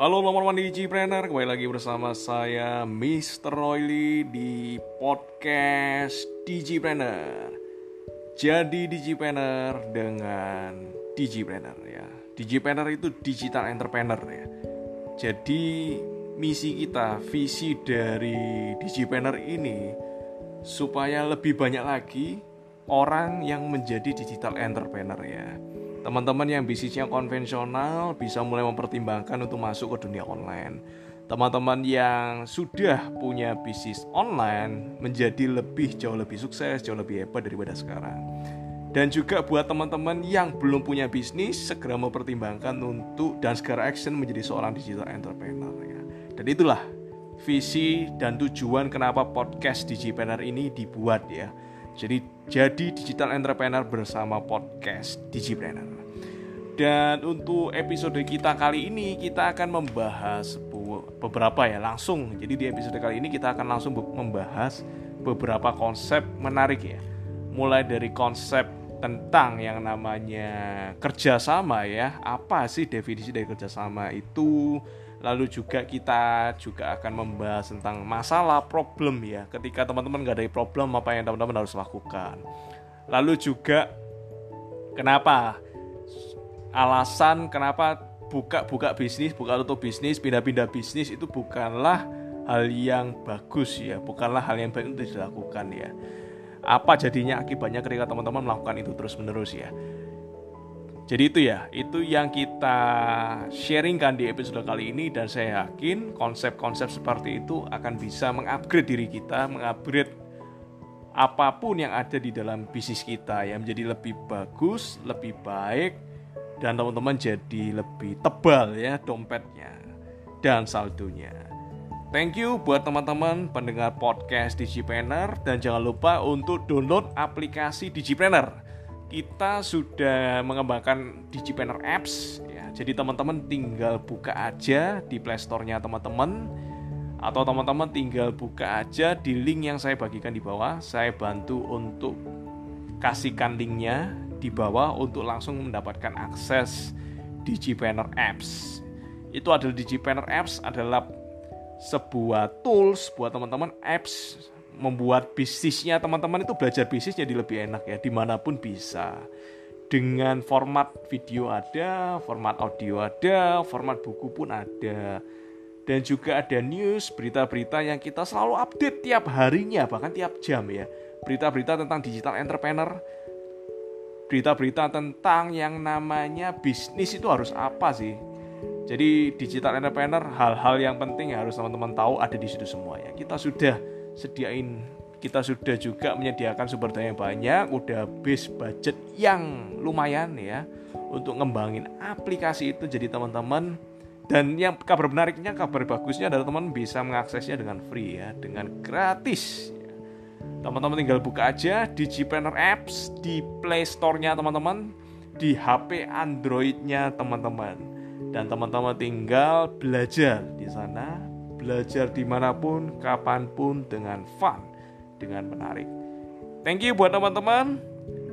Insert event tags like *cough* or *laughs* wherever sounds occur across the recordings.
Halo teman-teman Digipreneur, kembali lagi bersama saya Mr. Royli di podcast Digipreneur Jadi Digipreneur dengan Digipreneur ya. Digipreneur itu digital entrepreneur ya. Jadi misi kita, visi dari Digipreneur ini Supaya lebih banyak lagi orang yang menjadi digital entrepreneur ya Teman-teman yang bisnisnya konvensional bisa mulai mempertimbangkan untuk masuk ke dunia online. Teman-teman yang sudah punya bisnis online menjadi lebih jauh lebih sukses, jauh lebih hebat daripada sekarang. Dan juga buat teman-teman yang belum punya bisnis segera mempertimbangkan untuk dan segera action menjadi seorang digital entrepreneur ya. Dan itulah visi dan tujuan kenapa podcast Digipreneur ini dibuat ya. Jadi jadi digital entrepreneur bersama podcast Digipreneur. Dan untuk episode kita kali ini kita akan membahas beberapa ya langsung. Jadi di episode kali ini kita akan langsung membahas beberapa konsep menarik ya. Mulai dari konsep tentang yang namanya kerjasama ya. Apa sih definisi dari kerjasama itu? Lalu juga kita juga akan membahas tentang masalah problem ya. Ketika teman-teman nggak ada problem apa yang teman-teman harus lakukan. Lalu juga kenapa alasan kenapa buka-buka bisnis, buka tutup bisnis, pindah-pindah bisnis itu bukanlah hal yang bagus ya, bukanlah hal yang baik untuk dilakukan ya. Apa jadinya akibatnya ketika teman-teman melakukan itu terus-menerus ya. Jadi itu ya, itu yang kita sharingkan di episode kali ini dan saya yakin konsep-konsep seperti itu akan bisa mengupgrade diri kita, mengupgrade apa pun yang ada di dalam bisnis kita ya menjadi lebih bagus, lebih baik dan teman-teman jadi lebih tebal ya dompetnya dan saldonya. Thank you buat teman-teman pendengar podcast Digipreneur dan jangan lupa untuk download aplikasi Digipreneur kita sudah mengembangkan Digipreneur Apps ya. Jadi teman-teman tinggal buka aja di Play Store-nya teman-teman atau teman-teman tinggal buka aja di link yang saya bagikan di bawah. Saya bantu untuk kasihkan linknya di bawah untuk langsung mendapatkan akses Digipreneur Apps. Itu adalah Digipreneur Apps adalah sebuah tools buat teman-teman apps membuat bisnisnya teman-teman itu belajar bisnis jadi lebih enak ya di mana pun bisa. Dengan format video ada, format audio ada, format buku pun ada. Dan juga ada news berita-berita yang kita selalu update tiap harinya bahkan tiap jam ya. Berita-berita tentang digital entrepreneur berita-berita tentang yang namanya bisnis itu harus apa sih? Jadi digital entrepreneur hal-hal yang penting harus teman-teman tahu ada di situ semua ya. Kita sudah sediain kita sudah juga menyediakan sumber daya yang banyak, udah base budget yang lumayan ya untuk ngembangin aplikasi itu jadi teman-teman dan yang kabar menariknya, kabar bagusnya adalah teman bisa mengaksesnya dengan free ya, dengan gratis. Teman-teman tinggal buka aja di Gpreneur Apps di Play Store-nya teman-teman, di HP Android-nya teman-teman. Dan teman-teman tinggal belajar di sana belajar di mana pun, kapan pun dengan fun, dengan menarik. Thank you buat teman-teman.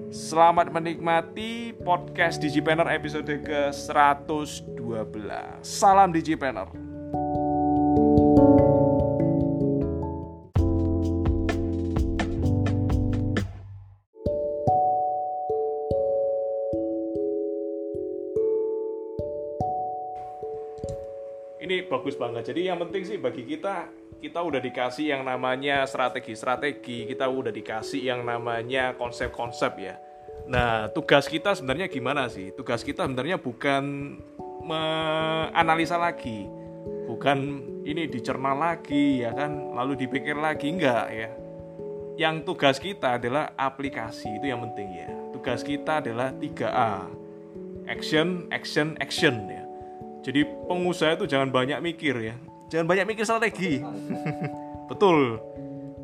Selamat menikmati podcast Digipener episode ke-112. Salam Digipener. Ini bagus banget. Jadi yang penting sih bagi kita kita udah dikasih yang namanya strategi-strategi, kita udah dikasih yang namanya konsep-konsep ya. Nah, tugas kita sebenarnya gimana sih? Tugas kita sebenarnya bukan menganalisa lagi, bukan ini dicerna lagi ya kan, lalu dipikir lagi enggak ya. Yang tugas kita adalah aplikasi itu yang penting ya. Tugas kita adalah 3A. Action, action, action ya jadi pengusaha itu jangan banyak mikir ya. Jangan banyak mikir strategi. *laughs* Betul.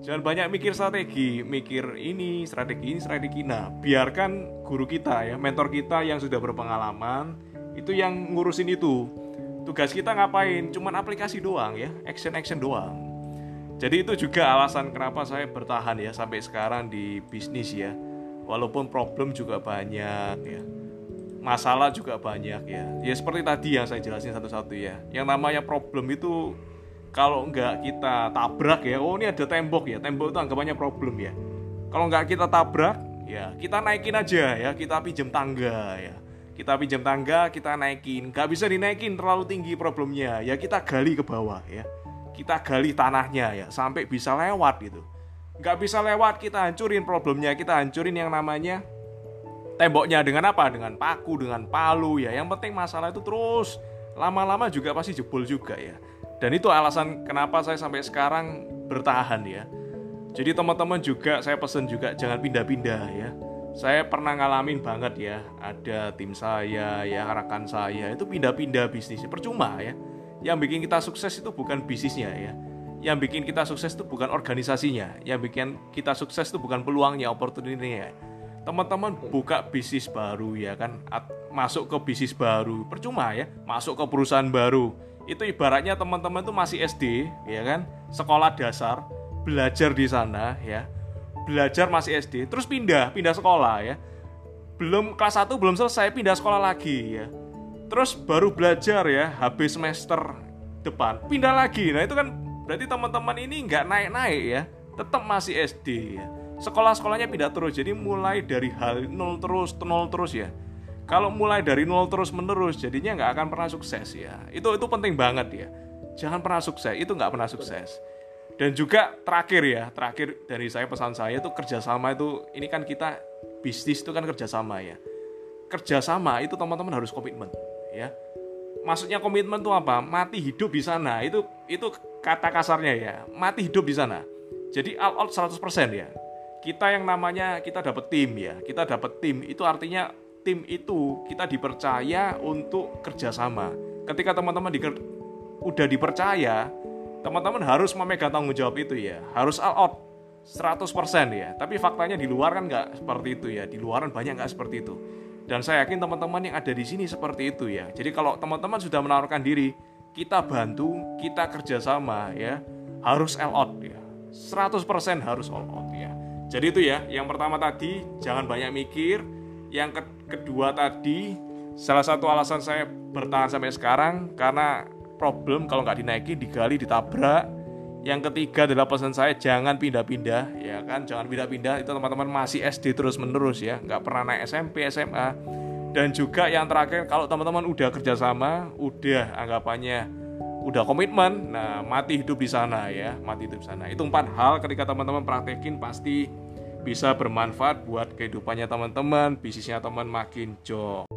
Jangan banyak mikir strategi, mikir ini, strategi ini, strategi. Nah, biarkan guru kita ya, mentor kita yang sudah berpengalaman itu yang ngurusin itu. Tugas kita ngapain? Cuman aplikasi doang ya, action-action doang. Jadi itu juga alasan kenapa saya bertahan ya sampai sekarang di bisnis ya. Walaupun problem juga banyak ya masalah juga banyak ya. Ya seperti tadi yang saya jelasin satu-satu ya. Yang namanya problem itu kalau nggak kita tabrak ya oh ini ada tembok ya tembok itu anggapannya problem ya. Kalau nggak kita tabrak ya kita naikin aja ya kita pinjam tangga ya. Kita pinjam tangga kita naikin. Nggak bisa dinaikin terlalu tinggi problemnya. Ya kita gali ke bawah ya. Kita gali tanahnya ya sampai bisa lewat gitu. Nggak bisa lewat kita hancurin problemnya. Kita hancurin yang namanya temboknya dengan apa dengan paku dengan palu ya yang penting masalah itu terus lama-lama juga pasti jebol juga ya dan itu alasan kenapa saya sampai sekarang bertahan ya. Jadi teman-teman juga saya pesen juga jangan pindah-pindah ya. Saya pernah ngalamin banget ya, ada tim saya ya, rekan saya itu pindah-pindah bisnisnya percuma ya. Yang bikin kita sukses itu bukan bisnisnya ya. Yang bikin kita sukses itu bukan organisasinya. Yang bikin kita sukses itu bukan peluangnya, opportunity-nya. Teman-teman buka bisnis baru ya kan, masuk ke bisnis baru, percuma ya, masuk ke perusahaan baru. Itu ibaratnya teman-teman itu masih SD ya kan? Sekolah dasar belajar di sana ya. Belajar masih SD terus pindah pindah sekolah ya. Belum kelas 1 belum selesai pindah sekolah lagi ya. Terus baru belajar ya habis semester depan pindah lagi. Nah itu kan berarti teman-teman ini nggak naik-naik ya. Tetap masih SD ya sekolah-sekolahnya pindah terus. Jadi mulai dari hal nol terus nol terus ya. Kalau mulai dari nol terus menerus jadinya nggak akan pernah sukses ya. Itu itu penting banget ya. Jangan pernah sukses itu nggak pernah sukses. Dan juga terakhir ya terakhir dari saya pesan saya itu kerjasama itu ini kan kita bisnis itu kan kerjasama ya. Kerjasama itu teman-teman harus komitmen ya. Maksudnya komitmen itu apa? Mati hidup di sana. Itu itu kata kasarnya ya. Mati hidup di sana. Jadi all out 100% ya kita yang namanya kita dapat tim ya kita dapat tim itu artinya tim itu kita dipercaya untuk kerjasama. Ketika teman-teman di, udah dipercaya, teman-teman harus memegang tanggung jawab itu ya, harus all out 100% ya. Tapi faktanya di luar kan nggak seperti itu ya, di luaran banyak nggak seperti itu. Dan saya yakin teman-teman yang ada di sini seperti itu ya. Jadi kalau teman-teman sudah menawarkan diri, kita bantu, kita kerjasama ya, harus all out ya. 100% harus all out ya. Jadi itu ya, yang pertama tadi jangan banyak mikir, yang ke kedua tadi salah satu alasan saya bertahan sampai sekarang karena problem kalau nggak dinaiki digali ditabrak. Yang ketiga adalah pesan saya jangan pindah-pindah ya kan? Jangan pindah-pindah itu teman-teman masih SD terus menerus ya. Nggak pernah naik SMP SMA dan juga yang terakhir kalau teman-teman udah kerjasama udah anggapannya udah komitmen nah mati hidup di sana ya mati hidup di sana itu empat hal ketika teman-teman praktekin pasti bisa bermanfaat buat kehidupannya teman-teman, bisnisnya teman makin jauh.